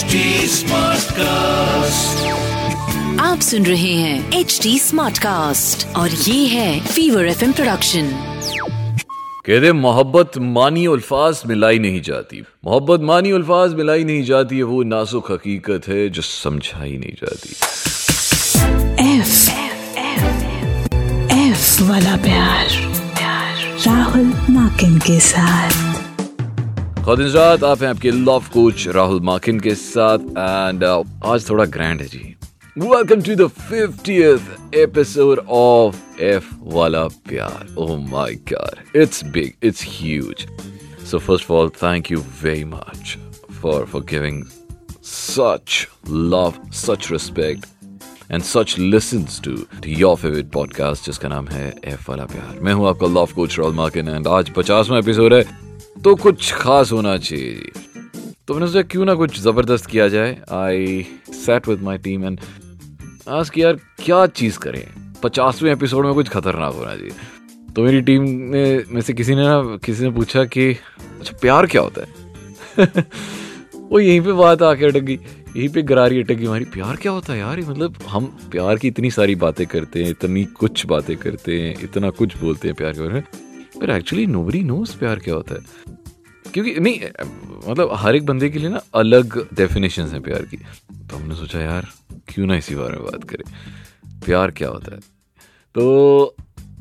Smartcast. आप सुन रहे हैं एच डी स्मार्ट कास्ट और ये है फीवर एफ़ प्रोडक्शन कहते मोहब्बत मानी अल्फाज मिलाई नहीं जाती। मोहब्बत मानी अल्फाज मिलाई नहीं जाती है वो नाजुक हकीकत है जो समझाई नहीं जाती। एफ़ एफ़ वाला प्यार राहुल माकिन के साथ। खातिनजात आप हैं आपके लव कोच राहुल माकिन के साथ एंड आज थोड़ा ग्रैंड है जी। Welcome to the 50th episode of F वाला प्यार। ओह my God it's big it's huge so first of all thank you very much for for giving love, such respect, and such listens to, to your favorite podcast जिसका नाम है F वाला प्यार। मैं हूँ आपका love coach Rahul Markin and आज पचासवां एपिसोड है। तो कुछ खास होना चाहिए, जी। तो मैंने सोचा क्यों ना कुछ ज़बरदस्त किया जाए? I sat with my team and आज की यार, क्या चीज़ करें? पचासवें एपिसोड में कुछ खतरनाक होना चाहिए। तो मेरी टीम में में से किसी ने ना, किसी ने पूछा कि अच्छा प्यार क्या होता है? वो यहीं पे बात आके अटक गई यहीं पे गरारी अटक गई हमारी प्यार क्या होता है यार? मतलब हम प्यार की इतनी सारी बातें करते हैं, इतनी कुछ बातें करते हैं, इतना कुछ बोलते हैं प्यार के बारे में। पर एक्चुअली नोबडी नोज़ प्यार क्या होता है। क्योंकि नहीं मतलब हर एक बंदे के लिए ना अलग डेफिनेशन है प्यार की। तो हमने सोचा, यार, क्यों ना इसी बारे में बात करें? प्यार क्या होता है? तो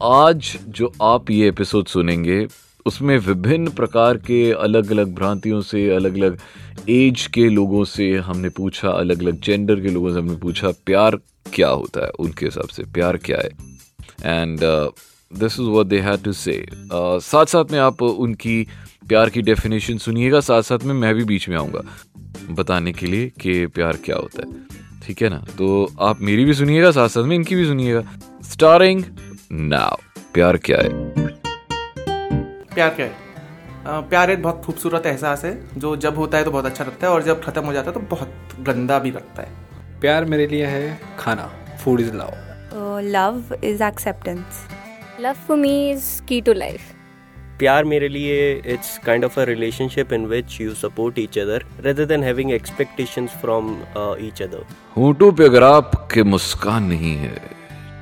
आज जो आप ये एपिसोड सुनेंगे, उसमें विभिन्न प्रकार के अलग अलग भ्रांतियों से अलग अलग एज के लोगों से हमने पूछा अलग अलग जेंडर के लोगों से हमने पूछा, प्यार क्या होता है? उनके हिसाब से, प्यार क्या है? And this is what they had to say साथ साथ में आप उनकी प्यार की डेफिनेशन सुनिएगा साथ साथ में मैं भी बीच में आऊँगा बताने के लिए कि प्यार क्या होता है। ठीक है ना? तो आप मेरी भी सुनिएगा साथ साथ में इनकी भी सुनिएगा। स्टारिंग नाउ प्यार क्या है? प्यार क्या है? प्यार एक बहुत खूबसूरत एहसास है जो जब होता है तो बहुत अच्छा लगता है और जब खत्म हो जाता है तो बहुत गंदा भी लगता है। प्यार मेरे लिए है खाना food is love love is is Love for me is key to life. प्यार मेरे लिए it's kind of a relationship in which you support each other rather than having expectations from each other होंठों पे अगर आपके मुस्कान नहीं है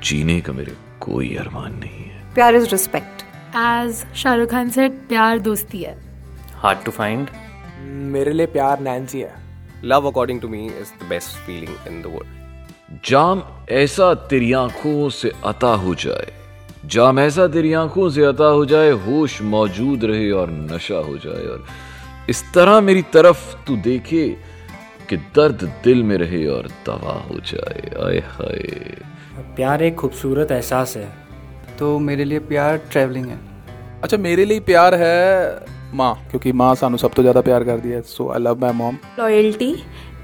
जीने का मेरे कोई अरमान नहीं है Pyar is respect. As Shahrukh Khan said, प्यार दोस्ती है hard to find. मेरे लिए प्यार नैन्सी है love according to me is the best feeling in the world जाम ऐसा तेरी आँखों से अता हो जाए जाम ऐसा तेरी आँखों से अता हो जाए होश मौजूद रहे और नशा हो जाए। और इस तरह मेरी तरफ़ तू देखे कि दर्द दिल में रहे और दवा हो जाए। आए हाय। प्यार एक खूबसूरत एहसास है। तो मेरे लिए प्यार ट्रैवलिंग है। अच्छा मेरे लिए प्यार है माँ क्योंकि माँ सानू सब तो ज़्यादा प्यार कर दिया so I love my mom loyalty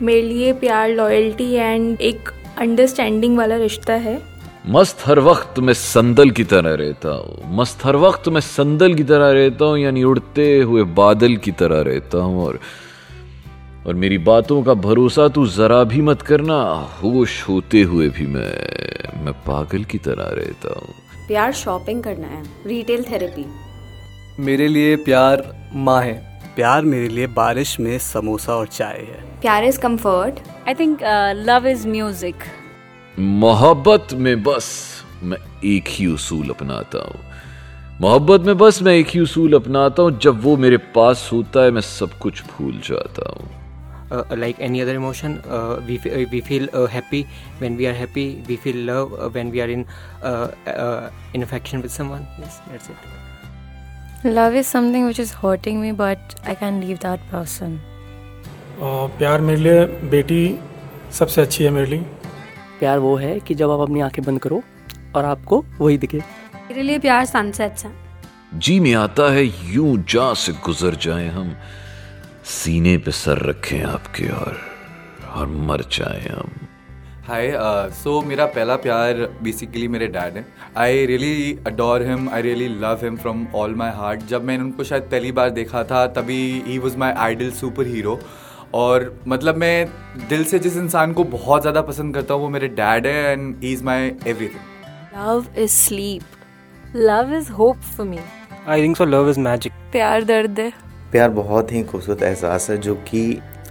मेरे लिए प्यार लॉयल्टी एंड एक अंडरस्टैंडिंग वाला रिश्ता है। मस्त हर वक्त मैं संदल की तरह रहता हूँ। मस्त हर वक्त मैं संदल की तरह रहता हूँ यानी उड़ते हुए बादल की तरह रहता हूँ। और और मेरी बातों का भरोसा तू जरा भी मत करना। होश होते हुए भी मैं मैं पागल की तरह रहता हूँ। प्यार शॉपिंग करना है रिटेल थेरेपी मेरे लिए प्यार माँ है। प्यार मेरे लिए बारिश में समोसा और चाय है। प्यार is comfort I think love is music मोहब्बत में बस मैं एक ही उसूल अपनाता हूँ मोहब्बत में बस मैं एक ही उसूल अपनाता हूँ जब वो मेरे पास होता है मैं सब कुछ भूल जाता हूँ uh, like any other emotion uh, we, f- uh, we feel uh, happy when we are happy we feel love uh, when we are in uh, uh, in affection with someone yes that's it love is something which is hurting me but I can leave that person प्यार मेरे लिए बेटी सबसे अच्छी है मेरे लिए प्यार वो है कि जब आप अपनी आँखें बंद करो और आपको वही दिखे। मेरे लिए प्यार सनसेट्स है। जी में आता है यूँ जा से गुजर जाए हम। सीने पे सर रखें आपके और और मर जाए हम। हाय सो मेरा पहला प्यार बेसिकली मेरे डैड है। I really adore him I really love him from all my heart जब मैंने उनको शायद पहली बार देखा था तभी he was my idol superhero और मतलब मैं दिल से जिस इंसान को बहुत ज़्यादा पसंद करता हूँ वो मेरे डैड है and he is my everything love is sleep love is hope for me I think so love is magic प्यार दर्द है। प्यार बहुत ही खूबसूरत एहसास है जो कि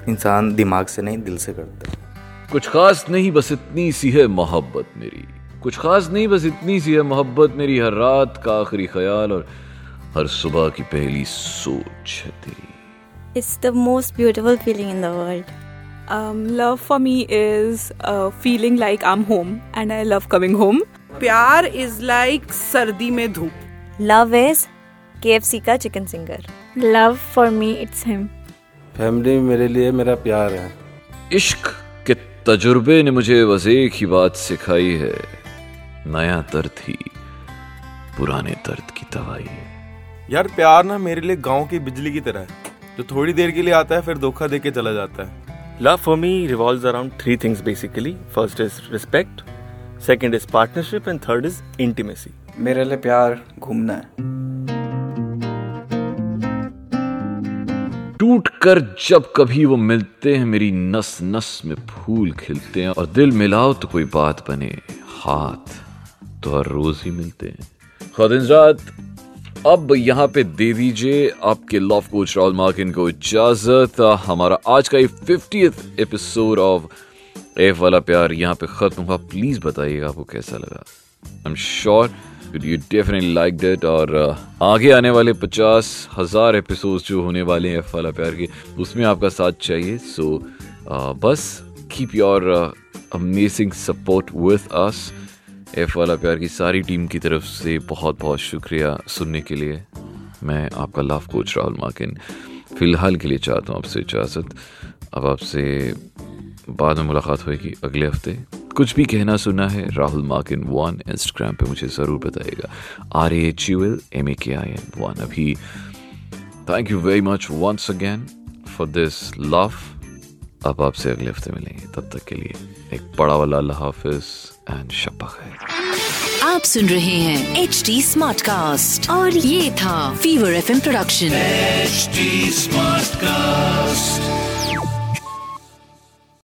इंसान दिमाग से नहीं दिल से करता है। कुछ खास नहीं बस इतनी सी है मोहब्बत मेरी। कुछ खास नहीं बस इतनी सी है मोहब्बत मेरी। हर रात का आखिरी ख्याल और हर सुबह की पहली सोच है तेरी। It's the most beautiful feeling in the world. Um, love for me is uh, feeling like I'm home and I love coming home. प्यार is like सर्दी में धूप. Love is KFC का chicken singer. Love for me, it's him. Family मेरे लिए मेरा प्यार है इश्क के तजुर्बे ने मुझे बस एक ही बात सिखाई है नया दर्द ही पुराने दर्द की दवाई है यार प्यार ना मेरे लिए गाँव की बिजली की तरह है जो थोड़ी देर के लिए आता है फिर धोखा दे चला जाता है। Love for me revolve around three things basically first is respect second is partnership and third is intimacy मेरे लिए प्यार घूमना है। टूट कर जब कभी वो मिलते हैं मेरी नस नस में फूल खिलते हैं और दिल मिलाओ तो कोई बात बने हाथ तो हर रोज ही मिलते हैं। खुद अब यहाँ पे दे दीजिए आपके लव कोच राहुल मार्किन को इजाज़त। हमारा आज का ये फिफ्टियथ एपिसोड ऑफ़ एफ़ वाला प्यार यहाँ पे खत्म हुआ। प्लीज़ बताइएगा आपको कैसा लगा। I am sure you definitely like that और uh, आगे आने वाले पचास हज़ार एपिसोड जो होने वाले हैं एफ़ वाला प्यार के उसमें आपका साथ चाहिए। सो uh, बस keep your amazing support with us F वाला प्यार की सारी टीम की तरफ़ से बहुत बहुत शुक्रिया सुनने के लिए। मैं आपका लाफ कोच राहुल माकिन फ़िलहाल के लिए चाहता हूँ आपसे इजाज़त। अब आपसे बाद में मुलाकात होगी अगले हफ़्ते। कुछ भी कहना सुना है, राहुल माकिन वन इंस्टाग्राम पे मुझे ज़रूर बताइएगा। R H U L M A K I N one. अभी thank you very much once again for this love अब आपसे अगले हफ़्ते मिलेंगे। तब तक के लिए एक बड़ा वाला अल्लाह हाफिज एंड खैर आप सुन रहे हैं एच डी स्मार्ट कास्ट और ये था fever F production H smart Smartcast.